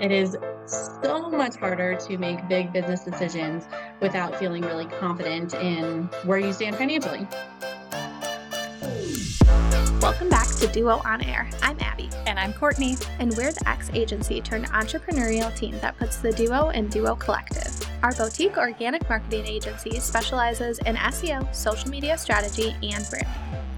It is so much harder to make big business decisions without feeling really confident in where you stand financially. Welcome back to Duo On Air. I'm Abby. And I'm Courtney. And we're the X agency turned entrepreneurial team that puts the Duo in Duo Collective. Our boutique organic marketing agency specializes in SEO, social media strategy, and branding.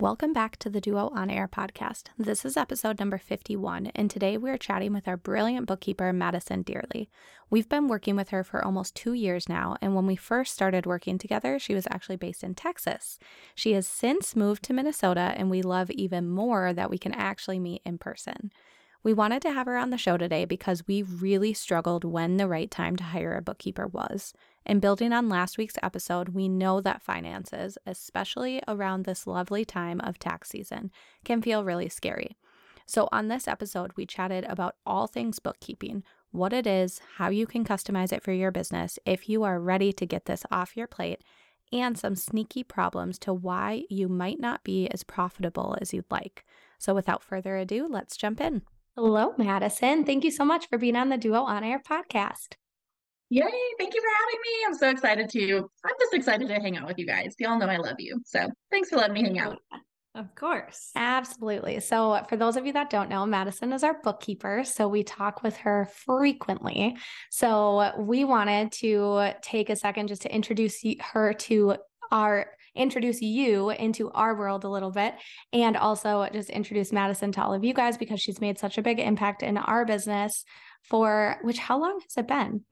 Welcome back to the Duo On Air podcast. This is episode number 51, and today we're chatting with our brilliant bookkeeper, Madison Dearly. We've been working with her for almost two years now, and when we first started working together, she was actually based in Texas. She has since moved to Minnesota, and we love even more that we can actually meet in person. We wanted to have her on the show today because we really struggled when the right time to hire a bookkeeper was. And building on last week's episode, we know that finances, especially around this lovely time of tax season, can feel really scary. So, on this episode, we chatted about all things bookkeeping what it is, how you can customize it for your business if you are ready to get this off your plate, and some sneaky problems to why you might not be as profitable as you'd like. So, without further ado, let's jump in. Hello, Madison. Thank you so much for being on the Duo On Air podcast. Yay, thank you for having me. I'm so excited to, I'm just excited to hang out with you guys. You all know I love you. So thanks for letting me hang out. Of course. Absolutely. So, for those of you that don't know, Madison is our bookkeeper. So, we talk with her frequently. So, we wanted to take a second just to introduce her to our introduce you into our world a little bit and also just introduce Madison to all of you guys because she's made such a big impact in our business for which how long has it been?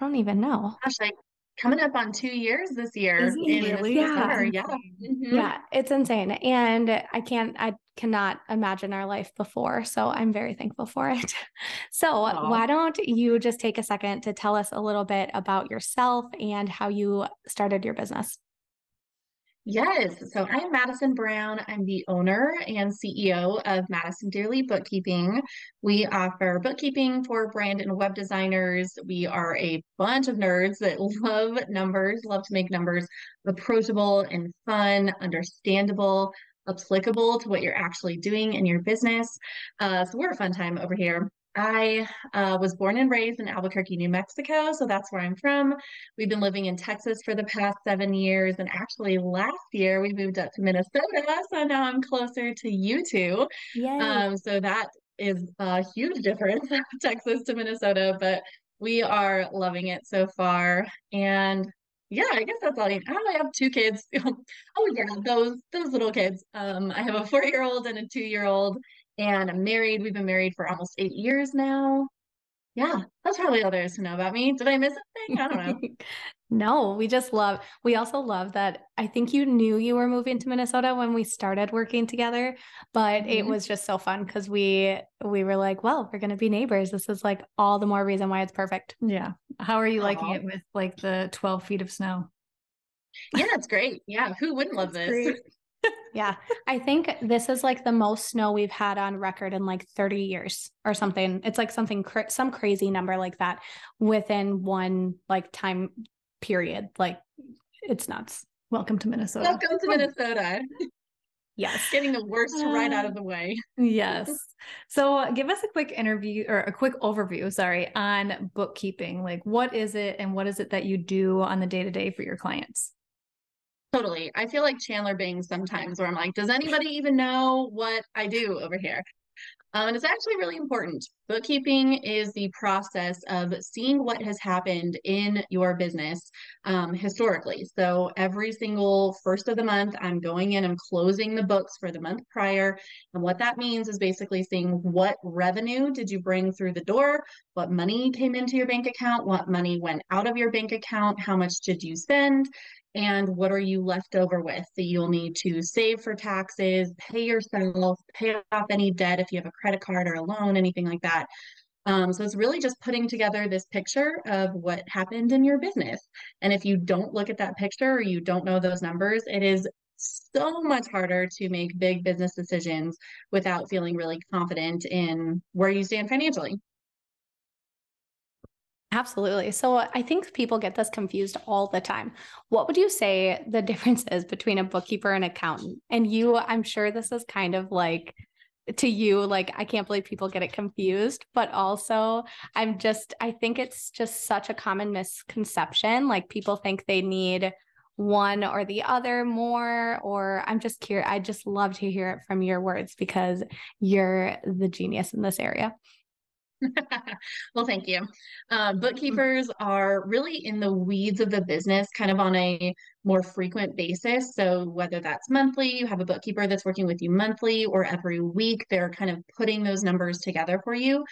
I don't even know. Gosh, like coming up on two years this year. really? Yeah. Yeah. Mm-hmm. yeah, it's insane. And I can't, I cannot imagine our life before. So I'm very thankful for it. So Aww. why don't you just take a second to tell us a little bit about yourself and how you started your business? Yes. So I'm Madison Brown. I'm the owner and CEO of Madison Dearly Bookkeeping. We offer bookkeeping for brand and web designers. We are a bunch of nerds that love numbers, love to make numbers approachable and fun, understandable, applicable to what you're actually doing in your business. Uh, so we're a fun time over here. I uh, was born and raised in Albuquerque, New Mexico. So that's where I'm from. We've been living in Texas for the past seven years. And actually, last year we moved up to Minnesota. So now I'm closer to you two. Um, so that is a huge difference, Texas to Minnesota. But we are loving it so far. And yeah, I guess that's all. I, oh, I have two kids. oh yeah, those those little kids. Um, I have a four year old and a two year old, and I'm married. We've been married for almost eight years now. Yeah, that's probably all there is to know about me. Did I miss anything? I don't know. no, we just love, we also love that I think you knew you were moving to Minnesota when we started working together, but mm-hmm. it was just so fun because we, we were like, well, we're going to be neighbors. This is like all the more reason why it's perfect. Yeah. How are you Aww. liking it with like the 12 feet of snow? Yeah, it's great. Yeah. Who wouldn't love this? yeah. I think this is like the most snow we've had on record in like 30 years or something. It's like something, cr- some crazy number like that within one like time period. Like it's nuts. Welcome to Minnesota. Welcome to Minnesota. Yes. Getting the worst uh, right out of the way. Yes. So give us a quick interview or a quick overview, sorry, on bookkeeping. Like what is it and what is it that you do on the day to day for your clients? Totally. I feel like Chandler Bing sometimes where I'm like, does anybody even know what I do over here? Um, and it's actually really important. Bookkeeping is the process of seeing what has happened in your business um, historically. So every single first of the month, I'm going in, I'm closing the books for the month prior. And what that means is basically seeing what revenue did you bring through the door, what money came into your bank account, what money went out of your bank account, how much did you spend, and what are you left over with that you'll need to save for taxes, pay yourself, pay off any debt if you have a credit card or a loan, anything like that. Um, so it's really just putting together this picture of what happened in your business. And if you don't look at that picture or you don't know those numbers, it is so much harder to make big business decisions without feeling really confident in where you stand financially. Absolutely. So I think people get this confused all the time. What would you say the difference is between a bookkeeper and accountant? And you, I'm sure this is kind of like to you, like, I can't believe people get it confused, but also I'm just, I think it's just such a common misconception. Like, people think they need one or the other more, or I'm just curious. I just love to hear it from your words because you're the genius in this area. well, thank you. Uh, bookkeepers are really in the weeds of the business kind of on a more frequent basis. So, whether that's monthly, you have a bookkeeper that's working with you monthly, or every week, they're kind of putting those numbers together for you.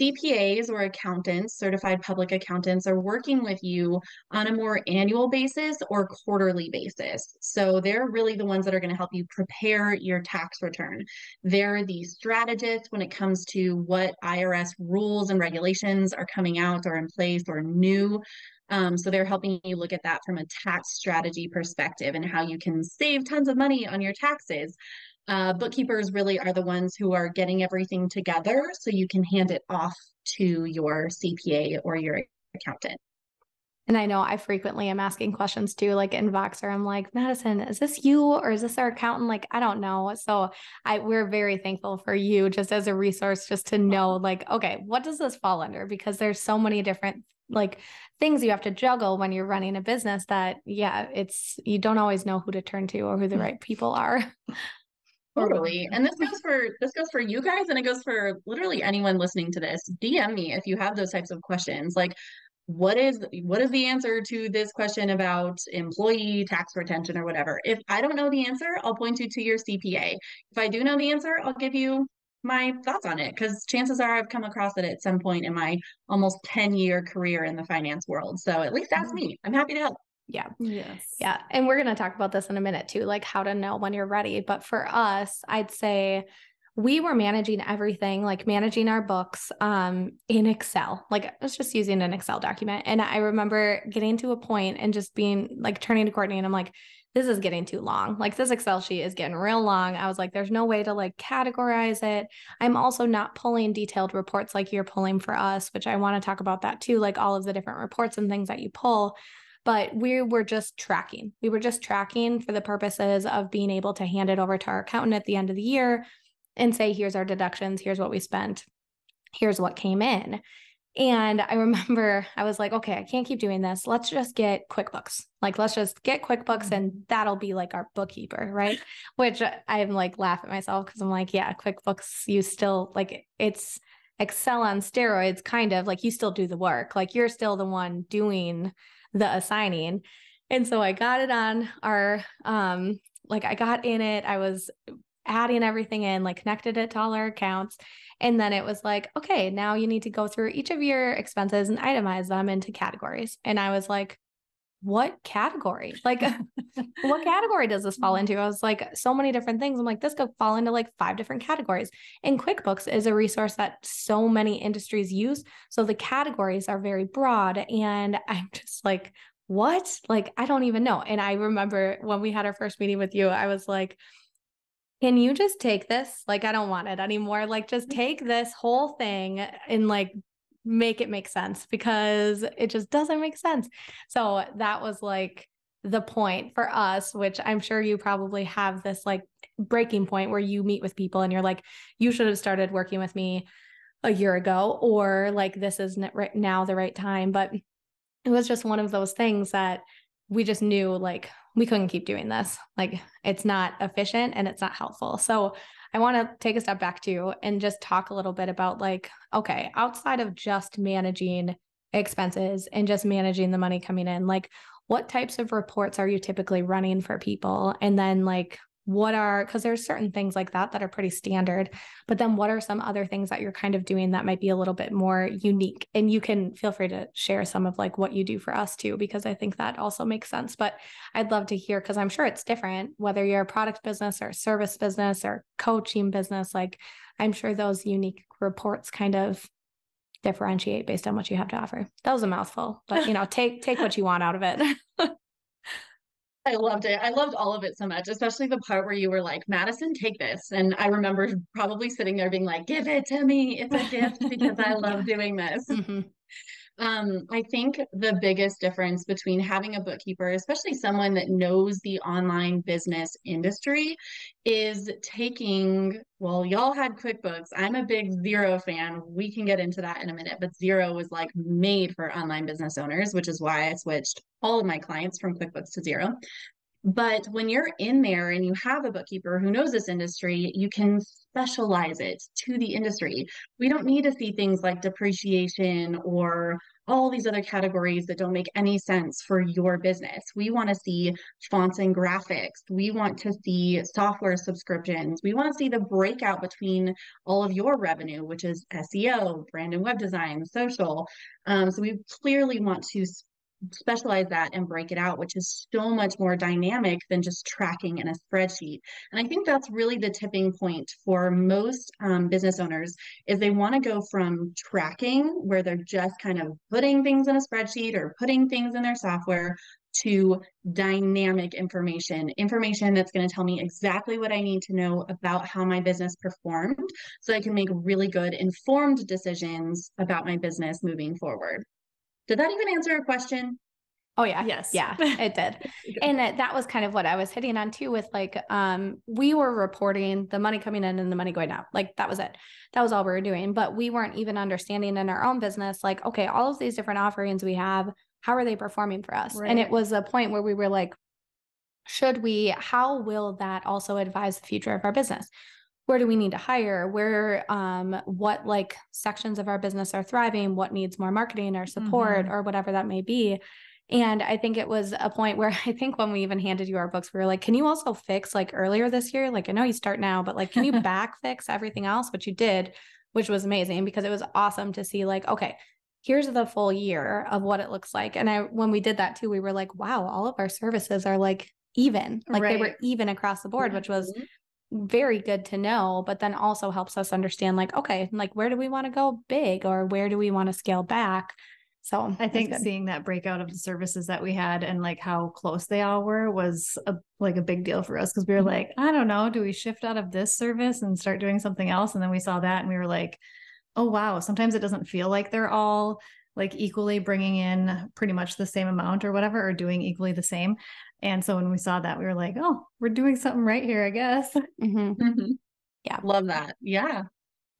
CPAs or accountants, certified public accountants, are working with you on a more annual basis or quarterly basis. So they're really the ones that are going to help you prepare your tax return. They're the strategists when it comes to what IRS rules and regulations are coming out or in place or new. Um, so they're helping you look at that from a tax strategy perspective and how you can save tons of money on your taxes. Uh, bookkeepers really are the ones who are getting everything together so you can hand it off to your CPA or your accountant. And I know I frequently am asking questions too, like in Voxer. I'm like, Madison, is this you or is this our accountant? Like, I don't know. So I we're very thankful for you just as a resource, just to know, like, okay, what does this fall under? Because there's so many different like things you have to juggle when you're running a business that yeah, it's you don't always know who to turn to or who the mm. right people are. Totally. And this goes for this goes for you guys and it goes for literally anyone listening to this. DM me if you have those types of questions. Like what is what is the answer to this question about employee tax retention or whatever? If I don't know the answer, I'll point you to your CPA. If I do know the answer, I'll give you my thoughts on it because chances are I've come across it at some point in my almost 10 year career in the finance world. So at least ask mm-hmm. me. I'm happy to help. Yeah. Yes. Yeah. And we're going to talk about this in a minute too, like how to know when you're ready. But for us, I'd say we were managing everything, like managing our books um, in Excel. Like I was just using an Excel document. And I remember getting to a point and just being like turning to Courtney and I'm like, this is getting too long. Like this Excel sheet is getting real long. I was like, there's no way to like categorize it. I'm also not pulling detailed reports like you're pulling for us, which I want to talk about that too, like all of the different reports and things that you pull but we were just tracking. We were just tracking for the purposes of being able to hand it over to our accountant at the end of the year and say, here's our deductions, here's what we spent, here's what came in. And I remember I was like, okay, I can't keep doing this. Let's just get QuickBooks. Like, let's just get QuickBooks and mm-hmm. that'll be like our bookkeeper, right? Which I'm like laugh at myself because I'm like, yeah, QuickBooks, you still like it's Excel on steroids, kind of like you still do the work. Like you're still the one doing the assigning. And so I got it on our um like I got in it, I was adding everything in, like connected it to all our accounts. And then it was like, okay, now you need to go through each of your expenses and itemize them into categories. And I was like, what category? Like, what category does this fall mm-hmm. into? I was like, so many different things. I'm like, this could fall into like five different categories. And QuickBooks is a resource that so many industries use. So the categories are very broad. And I'm just like, what? Like, I don't even know. And I remember when we had our first meeting with you, I was like, can you just take this? Like, I don't want it anymore. Like, just mm-hmm. take this whole thing and like make it make sense because it just doesn't make sense. So that was like the point for us, which I'm sure you probably have this like breaking point where you meet with people and you're like, you should have started working with me a year ago, or like this is right now the right time. But it was just one of those things that we just knew like we couldn't keep doing this. Like it's not efficient and it's not helpful. So I want to take a step back too and just talk a little bit about like, okay, outside of just managing expenses and just managing the money coming in, like what types of reports are you typically running for people? And then like what are because there's certain things like that that are pretty standard but then what are some other things that you're kind of doing that might be a little bit more unique? And you can feel free to share some of like what you do for us too because i think that also makes sense but i'd love to hear because i'm sure it's different whether you're a product business or service business or coaching business like i'm sure those unique reports kind of differentiate based on what you have to offer. That was a mouthful but you know take take what you want out of it I loved it. I loved all of it so much, especially the part where you were like, Madison, take this. And I remember probably sitting there being like, give it to me. It's a gift because I love doing this. Mm-hmm. Um, I think the biggest difference between having a bookkeeper, especially someone that knows the online business industry, is taking, well, y'all had QuickBooks. I'm a big Xero fan. We can get into that in a minute, but Xero was like made for online business owners, which is why I switched all of my clients from QuickBooks to Xero. But when you're in there and you have a bookkeeper who knows this industry, you can specialize it to the industry. We don't need to see things like depreciation or all these other categories that don't make any sense for your business. We want to see fonts and graphics. We want to see software subscriptions. We want to see the breakout between all of your revenue, which is SEO, brand and web design, social. Um, so we clearly want to specialize that and break it out, which is so much more dynamic than just tracking in a spreadsheet. And I think that's really the tipping point for most um, business owners is they want to go from tracking where they're just kind of putting things in a spreadsheet or putting things in their software to dynamic information, information that's going to tell me exactly what I need to know about how my business performed so I can make really good informed decisions about my business moving forward. Did that even answer a question? Oh yeah. Yes. Yeah, it did. and that, that was kind of what I was hitting on too with like um we were reporting the money coming in and the money going out. Like that was it. That was all we were doing, but we weren't even understanding in our own business like okay, all of these different offerings we have, how are they performing for us? Right. And it was a point where we were like should we how will that also advise the future of our business? Where do we need to hire? Where um what like sections of our business are thriving? What needs more marketing or support mm-hmm. or whatever that may be? And i think it was a point where i think when we even handed you our books we were like can you also fix like earlier this year? Like i know you start now but like can you back fix everything else? Which you did which was amazing because it was awesome to see like okay here's the full year of what it looks like. And i when we did that too we were like wow all of our services are like even like right. they were even across the board which was mm-hmm very good to know, but then also helps us understand like, okay, like where do we want to go big or where do we want to scale back? So I think seeing that breakout of the services that we had and like how close they all were was a, like a big deal for us because we were mm-hmm. like, I don't know, do we shift out of this service and start doing something else? And then we saw that and we were like, oh wow, sometimes it doesn't feel like they're all like equally bringing in pretty much the same amount or whatever or doing equally the same and so when we saw that, we were like, oh, we're doing something right here, I guess. Mm-hmm. Mm-hmm. Yeah. Love that. Yeah.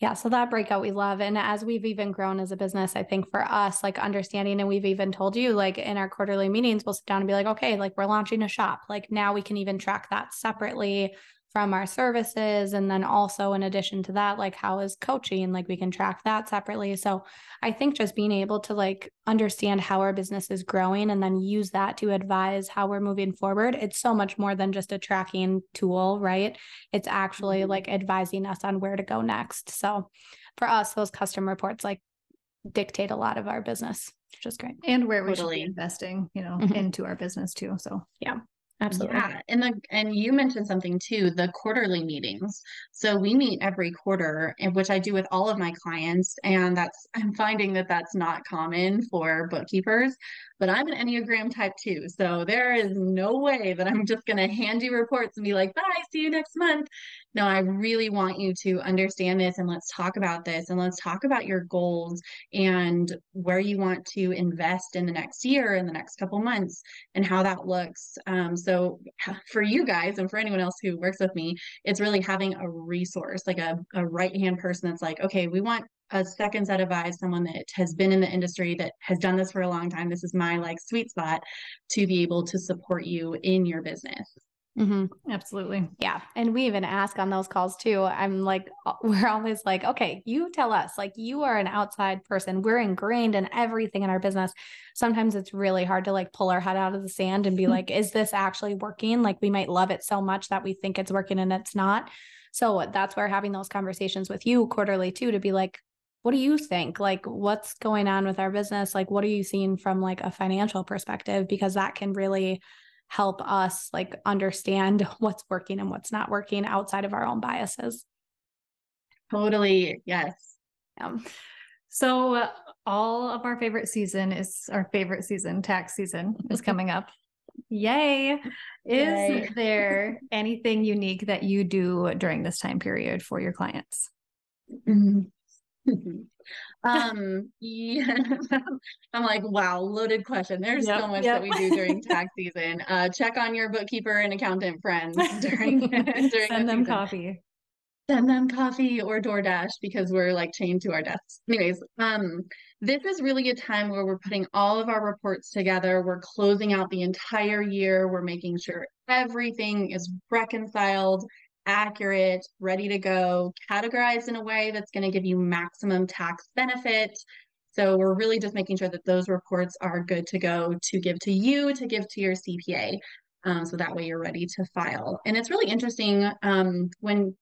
Yeah. So that breakout we love. And as we've even grown as a business, I think for us, like understanding, and we've even told you, like in our quarterly meetings, we'll sit down and be like, okay, like we're launching a shop. Like now we can even track that separately from our services. And then also in addition to that like how is coaching? Like we can track that separately. So i think just being able to like understand how our business is growing and then use that to advise how we're moving forward it's so much more than just a tracking tool right? It's actually mm-hmm. like advising us on where to go next. So for us those custom reports like dictate a lot of our business which is great. And where we totally. should be investing you know mm-hmm. into our business too so. Yeah Absolutely. Yeah. And the and you mentioned something too, the quarterly meetings. So we meet every quarter, which I do with all of my clients. And that's I'm finding that that's not common for bookkeepers but I'm an Enneagram type two. So there is no way that I'm just going to hand you reports and be like, bye, see you next month. No, I really want you to understand this and let's talk about this and let's talk about your goals and where you want to invest in the next year and the next couple months and how that looks. Um, so for you guys and for anyone else who works with me, it's really having a resource, like a, a right hand person that's like, okay, we want a second set of eyes, someone that has been in the industry that has done this for a long time. This is my like sweet spot to be able to support you in your business. Mm-hmm. Absolutely. Yeah. And we even ask on those calls too. I'm like, uh, we're always like, okay, you tell us, like, you are an outside person. We're ingrained in everything in our business. Sometimes it's really hard to like pull our head out of the sand and be like, is this actually working? Like, we might love it so much that we think it's working and it's not. So that's where having those conversations with you quarterly too to be like, what do you think? Like, what's going on with our business? Like, what are you seeing from like a financial perspective? Because that can really help us like understand what's working and what's not working outside of our own biases. Totally. Yes. Yeah. So uh, all of our favorite season is our favorite season, tax season is coming up. Yay. Is Yay. there anything unique that you do during this time period for your clients? Mm-hmm. um yeah i'm like wow loaded question there's yep, so much yep. that we do during tax season uh check on your bookkeeper and accountant friends during during send them season. coffee send them coffee or DoorDash because we're like chained to our desks. Anyways, um, this is really a time where we're putting all of our reports together. We're closing out the entire year. We're making sure everything is reconciled accurate, ready to go, categorized in a way that's going to give you maximum tax benefit. So we're really just making sure that those reports are good to go to give to you, to give to your CPA. Um, so that way you're ready to file. And it's really interesting um, when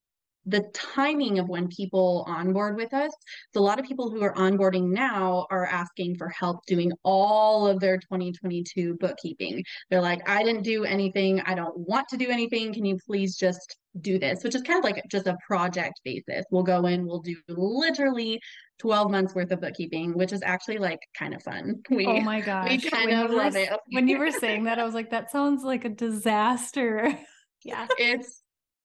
the timing of when people onboard with us. So a lot of people who are onboarding now are asking for help doing all of their 2022 bookkeeping. They're like, I didn't do anything. I don't want to do anything. Can you please just do this? Which is kind of like just a project basis. We'll go in, we'll do literally 12 months worth of bookkeeping, which is actually like kind of fun. We, oh my gosh. We kind when of love it. when you were saying that, I was like, that sounds like a disaster. yeah. It's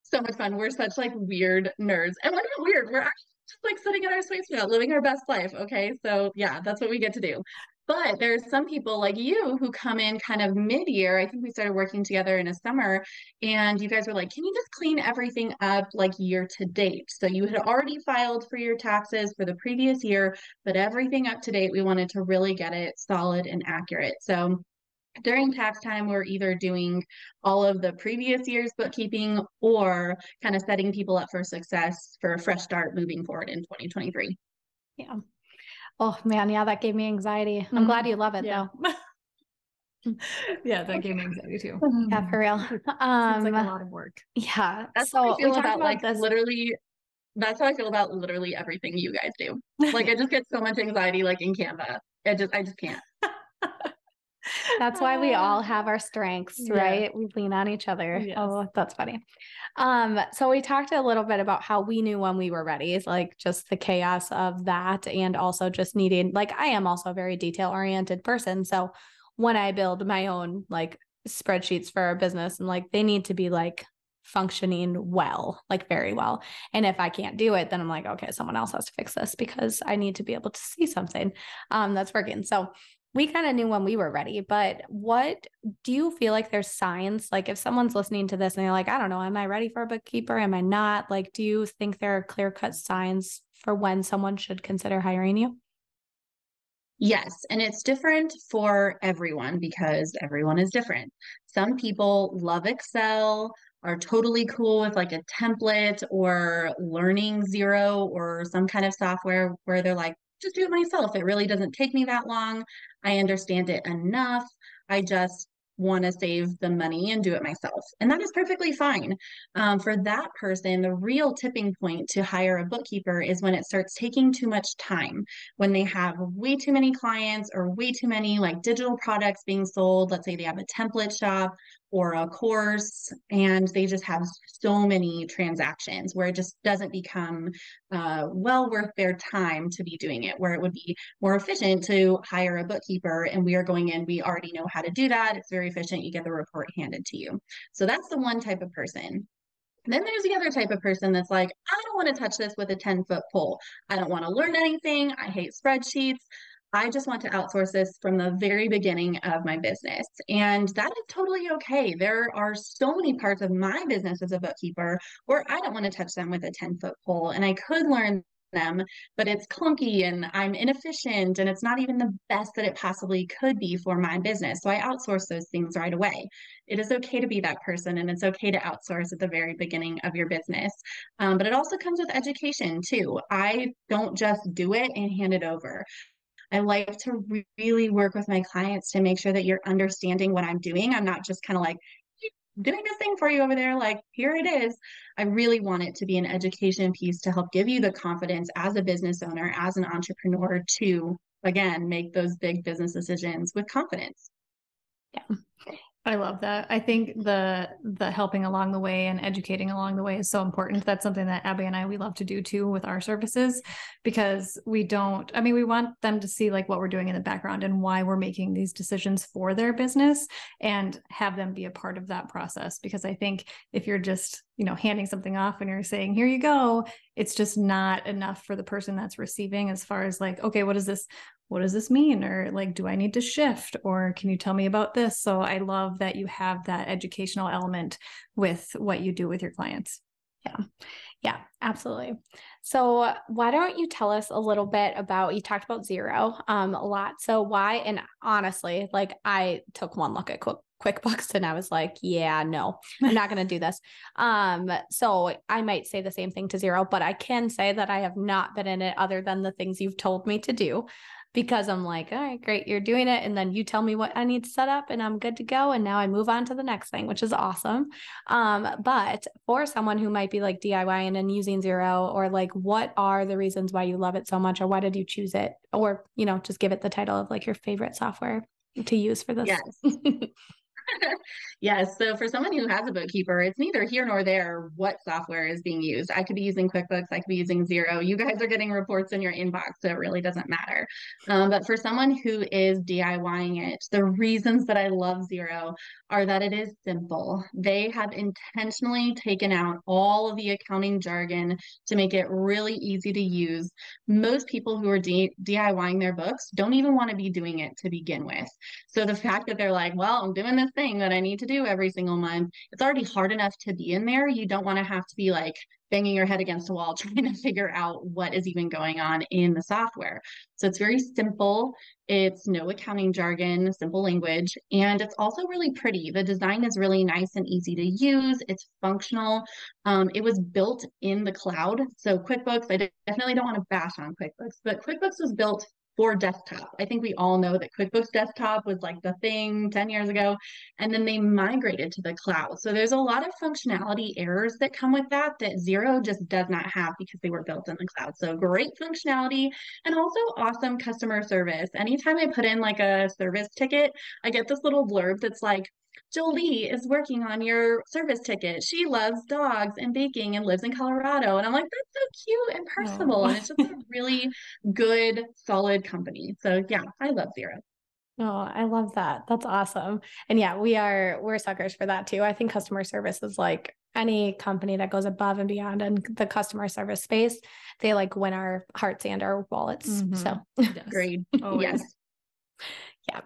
so much fun. We're such like weird nerds. And we're not weird. We're actually just like sitting in our spot, living our best life. Okay. So yeah, that's what we get to do. But there's some people like you who come in kind of mid-year. I think we started working together in a summer, and you guys were like, "Can you just clean everything up like year to date?" So you had already filed for your taxes for the previous year, but everything up to date, we wanted to really get it solid and accurate. So during tax time, we're either doing all of the previous year's bookkeeping or kind of setting people up for success for a fresh start moving forward in 2023. Yeah. Oh man, yeah, that gave me anxiety. I'm mm-hmm. glad you love it yeah. though. yeah, that gave me anxiety too. Yeah, for real. Um, like a lot of work. Yeah. That's so how I feel about, about like this. literally. That's how I feel about literally everything you guys do. Like I just get so much anxiety, like in Canva. I just, I just can't. That's why we all have our strengths, yeah. right? We lean on each other. Yes. Oh, that's funny. Um, so we talked a little bit about how we knew when we were ready, it's like just the chaos of that, and also just needing like I am also a very detail oriented person. So when I build my own like spreadsheets for our business and like they need to be like functioning well, like very well. And if I can't do it, then I'm like, okay, someone else has to fix this because I need to be able to see something um, that's working. So we kind of knew when we were ready, but what do you feel like there's signs? Like if someone's listening to this and they're like, I don't know, am I ready for a bookkeeper? Am I not? Like, do you think there are clear cut signs for when someone should consider hiring you? Yes, and it's different for everyone because everyone is different. Some people love Excel, are totally cool with like a template or learning Xero or some kind of software where they're like, just do it myself. It really doesn't take me that long. I understand it enough. I just want to save the money and do it myself. And that is perfectly fine. Um, for that person, the real tipping point to hire a bookkeeper is when it starts taking too much time, when they have way too many clients or way too many like digital products being sold. Let's say they have a template shop or a course and they just have so many transactions where it just doesn't become uh, well worth their time to be doing it where it would be more efficient to hire a bookkeeper and we are going in we already know how to do that it's very efficient you get the report handed to you so that's the one type of person then there's the other type of person that's like, I don't want to touch this with a 10 foot pole. I don't want to learn anything. I hate spreadsheets. I just want to outsource this from the very beginning of my business. And that is totally okay. There are so many parts of my business as a bookkeeper where I don't want to touch them with a 10 foot pole. And I could learn them, but it's clunky and I'm inefficient and it's not even the best that it possibly could be for my business. So I outsource those things right away. It is okay to be that person and it's okay to outsource at the very beginning of your business. Um, but it also comes with education too. I don't just do it and hand it over. I like to really work with my clients to make sure that you're understanding what I'm doing. I'm not just kind of like, doing this thing for you over there. Like, here it is. I really want it to be an education piece to help give you the confidence as a business owner, as an entrepreneur to, again, make those big business decisions with confidence. Yeah. I love that. I think the the helping along the way and educating along the way is so important. That's something that Abby and I we love to do too with our services because we don't I mean we want them to see like what we're doing in the background and why we're making these decisions for their business and have them be a part of that process because I think if you're just, you know, handing something off and you're saying, "Here you go," it's just not enough for the person that's receiving as far as like, "Okay, what is this what does this mean? Or like, do I need to shift? Or can you tell me about this? So I love that you have that educational element with what you do with your clients. Yeah. Yeah, absolutely. So why don't you tell us a little bit about you talked about Xero um a lot. So why and honestly, like I took one look at Quick QuickBooks and I was like, yeah, no, I'm not going to do this. Um, so I might say the same thing to Xero, but I can say that I have not been in it other than the things you've told me to do because I'm like, all right, great, you're doing it. And then you tell me what I need to set up and I'm good to go. And now I move on to the next thing, which is awesome. Um, but for someone who might be like DIYing and using Xero, or like, what are the reasons why you love it so much, or why did you choose it? Or, you know, just give it the title of like your favorite software to use for this. Yes. yes. So for someone who has a bookkeeper, it's neither here nor there what software is being used. I could be using QuickBooks, I could be using Xero. You guys are getting reports in your inbox, so it really doesn't matter. Um, but for someone who is DIYing it, the reasons that I love Xero are that it is simple. They have intentionally taken out all of the accounting jargon to make it really easy to use. Most people who are D- DIYing their books don't even want to be doing it to begin with. So the fact that they're like, well, I'm doing this thing that I need to do every single month, it's already hard enough to be in there. You don't want to have to be like, banging your head against a wall trying to figure out what is even going on in the software. So it's very simple. It's no accounting jargon, simple language, and it's also really pretty. The design is really nice and easy to use. It's functional. Um, it was built in the cloud. So QuickBooks, I definitely don't want to bash on QuickBooks, but QuickBooks was built for desktop. I think we all know that QuickBooks Desktop was like the thing 10 years ago, and then they migrated to the cloud. So there's a lot of functionality errors that come with that that Xero just does not have because they were built in the cloud. So great functionality and also awesome customer service. Anytime I put in like a service ticket, I get this little blurb that's like, Jolie is working on your service ticket. She loves dogs and baking and lives in Colorado. And I'm like, that's so cute and personable. And it's just a really good, solid company. So yeah, I love Xero. Oh, I love that. That's awesome. And yeah, we are we're suckers for that too. I think customer service is like any company that goes above and beyond in the customer service space, they like win our hearts and our wallets. Mm-hmm. So agreed. Oh yes. Yeah.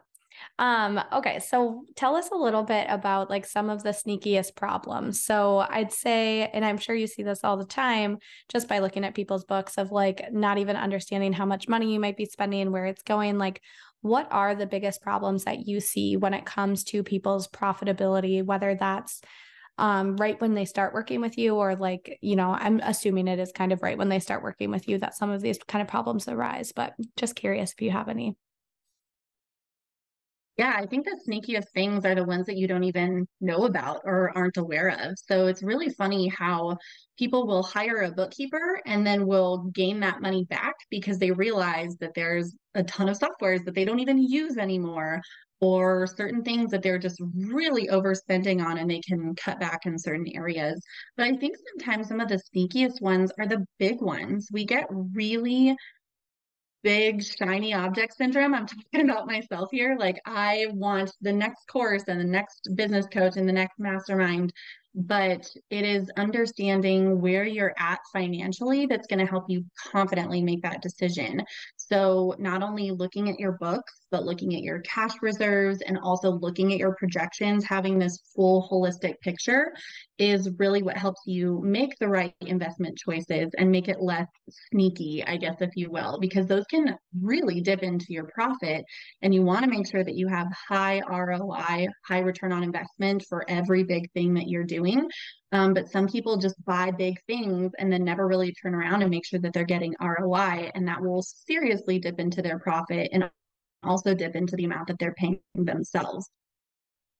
Um, okay, so tell us a little bit about like some of the sneakiest problems. So I'd say, and I'm sure you see this all the time just by looking at people's books of like not even understanding how much money you might be spending, and where it's going. Like, what are the biggest problems that you see when it comes to people's profitability, whether that's um, right when they start working with you, or like, you know, I'm assuming it is kind of right when they start working with you that some of these kind of problems arise, but just curious if you have any. Yeah, I think the sneakiest things are the ones that you don't even know about or aren't aware of. So it's really funny how people will hire a bookkeeper and then will gain that money back because they realize that there's a ton of softwares that they don't even use anymore or certain things that they're just really overspending on and they can cut back in certain areas. But I think sometimes some of the sneakiest ones are the big ones. We get really big shiny object syndrome. I'm talking about myself here. Like I want the next course and the next business coach and the next mastermind, but it is understanding where you're at financially that's going to help you confidently make that decision. So, not only looking at your books, but looking at your cash reserves and also looking at your projections, having this full holistic picture is really what helps you make the right investment choices and make it less sneaky, I guess, if you will, because those can really dip into your profit. And you want to make sure that you have high ROI, high return on investment for every big thing that you're doing. Um, but some people just buy big things and then never really turn around and make sure that they're getting ROI. And that will seriously dip into their profit and also dip into the amount that they're paying themselves.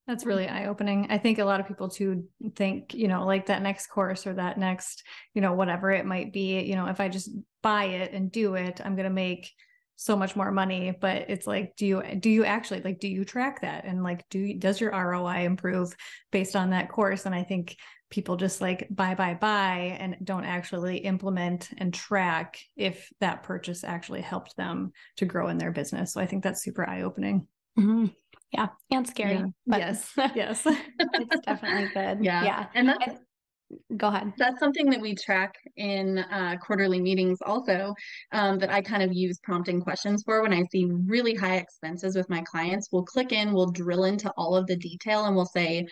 That's really eye opening. I think a lot of people too think, you know, like that next course or that next, you know, whatever it might be, you know, if I just buy it and do it, I'm going to make so much more money but it's like do you do you actually like do you track that and like do does your ROI improve based on that course and I think people just like buy, buy, buy, and don't actually implement and track if that purchase actually helped them to grow in their business. So I think that's super eye opening. Mm-hmm. Yeah. And scary. Yeah. But yes. yes. it's definitely good. Yeah. Yeah. And that's, go ahead that's something that we track in uh, quarterly meetings also um, that i kind of use prompting questions for when i see really high expenses with my clients we'll click in we'll drill into all of the detail and we'll say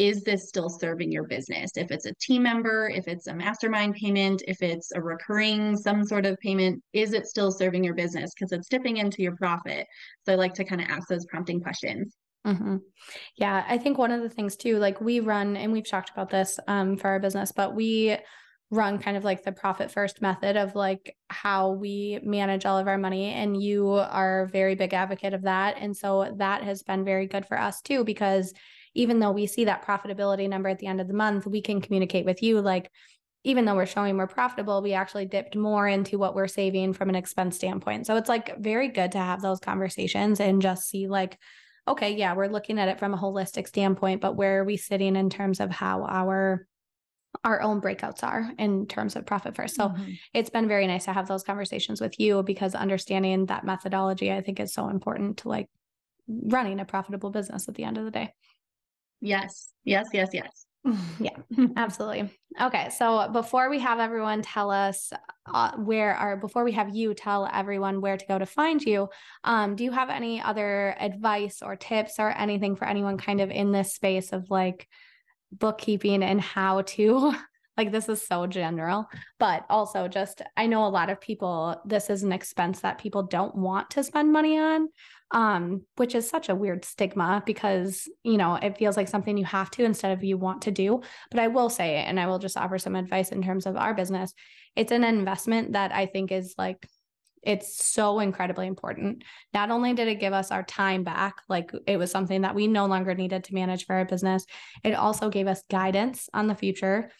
is this still serving your business? If it's a team member, if it's a mastermind payment, if it's a recurring, some sort of payment, is it still serving your business? Because it's dipping into your profit. So I like to kind of ask those prompting questions. Mm-hmm. Yeah, I think one of the things too, like we run, and we've talked about this um, for our business, but we run kind of like the profit first method of like how we manage all of our money and you are a very big advocate of that and so that has been very good for us too because even though we see that profitability number at the end of the month, we can communicate with you like, even though we're showing we're profitable, we actually dipped more into what we're saving from an expense standpoint. So it's like very good to have those conversations and just see like, okay, yeah, we're looking at it from a holistic standpoint, but where are we sitting in terms of how our our own breakouts are in terms of profit first. So mm-hmm. it's been very nice to have those conversations with you because understanding that methodology I think is so important to like running a profitable business at the end of the day. Yes, yes, yes, yes. Yeah, absolutely. Okay, so before we have everyone tell us uh, where, or before we have you tell everyone where to go to find you, um, do you have any other advice or tips or anything for anyone kind of in this space of like bookkeeping and how to? Like, this is so general, but also just I know a lot of people, this is an expense that people don't want to spend money on um, which is such a weird stigma because, you know, it feels like something you have to instead of you want to do. But I will say, and I will just offer some advice in terms of our business, it's an investment that I think is like, it's so incredibly important. Not only did it give us our time back, like it was something that we no longer needed to manage for our business, it also gave us guidance on the future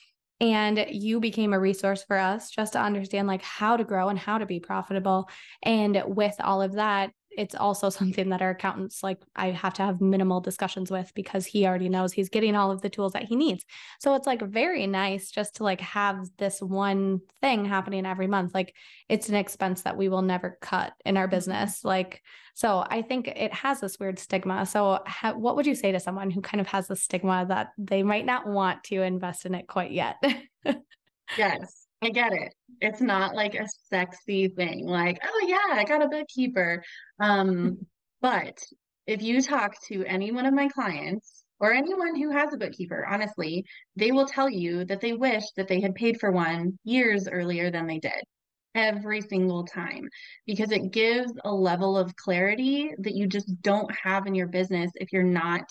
and you became a resource for us just to understand like how to grow and how to be profitable and with all of that it's also something that our accountants like I have to have minimal discussions with because he already knows he's getting all of the tools that he needs. So it's like very nice just to like have this one thing happening every month. Like it's an expense that we will never cut in our mm-hmm. business. Like so I think it has this weird stigma. So ha- what would you say to someone who kind of has the stigma that they might not want to invest in it quite yet? yes. I get it. It's not like a sexy thing, like, oh yeah, I got a bookkeeper. Um, but if you talk to any one of my clients or anyone who has a bookkeeper, honestly, they will tell you that they wish that they had paid for one years earlier than they did every single time because it gives a level of clarity that you just don't have in your business if you're not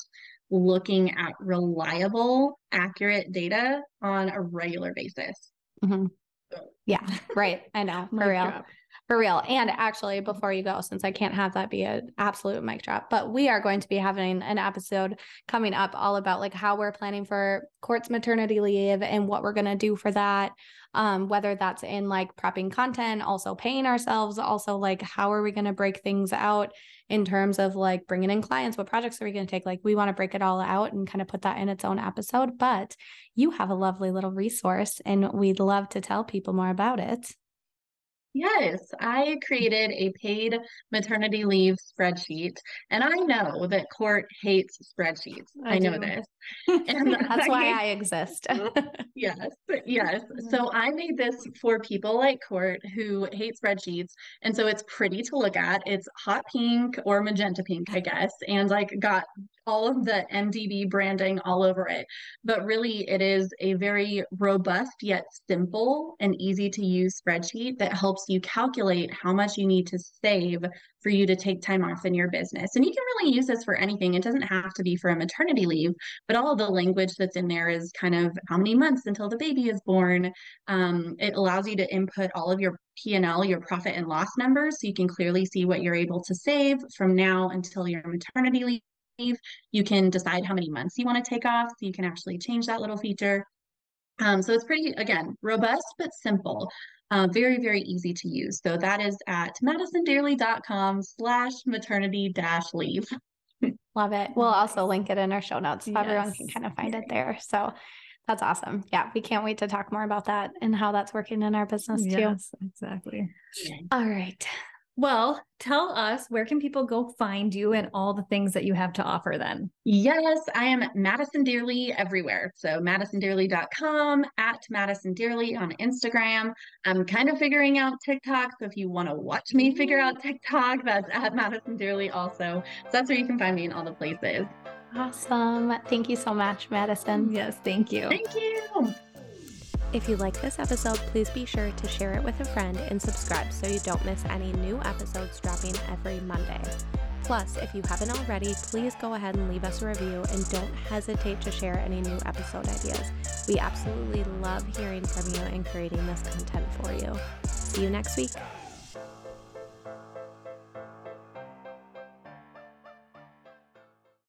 looking at reliable, accurate data on a regular basis. Mm-hmm. Yeah, right. I know. For real. Drop. For real. And actually, before you go, since I can't have that be an absolute mic drop, but we are going to be having an episode coming up all about like how we're planning for Court's maternity leave and what we're going to do for that. Um, whether that's in like prepping content, also paying ourselves, also like how are we going to break things out in terms of like bringing in clients, what projects are we going to take? Like we want to break it all out and kind of put that in its own episode. But you have a lovely little resource and we'd love to tell people more about it. Yes, I created a paid maternity leave spreadsheet, and I know that Court hates spreadsheets. I, I know do. this. And That's why I- I exist. Yes, yes. So mm-hmm. I made this for people like Court who hate spreadsheets. And so it's pretty to look at. It's hot pink or magenta pink, I guess, and like got all of the MDB branding all over it. But really, it is a very robust yet simple and easy to use spreadsheet that helps you calculate how much you need to save for you to take time off in your business. And you can really use this for anything. It doesn't have to be for a maternity leave, but all of the language that's in there is kind of how many months until the baby is born. Um, it allows you to input all of your P&L, your profit and loss numbers, so you can clearly see what you're able to save from now until your maternity leave. You can decide how many months you want to take off, so you can actually change that little feature. Um, so it's pretty, again, robust but simple. Uh, very, very easy to use. So that is at madisondearly.com slash maternity dash leave. Love it. We'll also link it in our show notes so everyone can kind of find it there. So that's awesome. Yeah, we can't wait to talk more about that and how that's working in our business too. Yes, exactly. All right. Well, tell us where can people go find you and all the things that you have to offer then? Yes, I am Madison Dearly everywhere. So madisondearly.com, at Madison Dearly on Instagram. I'm kind of figuring out TikTok. So if you want to watch me figure out TikTok, that's at Madison Dearly also. So that's where you can find me in all the places. Awesome. Thank you so much, Madison. Yes, thank you. Thank you. If you like this episode, please be sure to share it with a friend and subscribe so you don't miss any new episodes dropping every Monday. Plus, if you haven't already, please go ahead and leave us a review and don't hesitate to share any new episode ideas. We absolutely love hearing from you and creating this content for you. See you next week.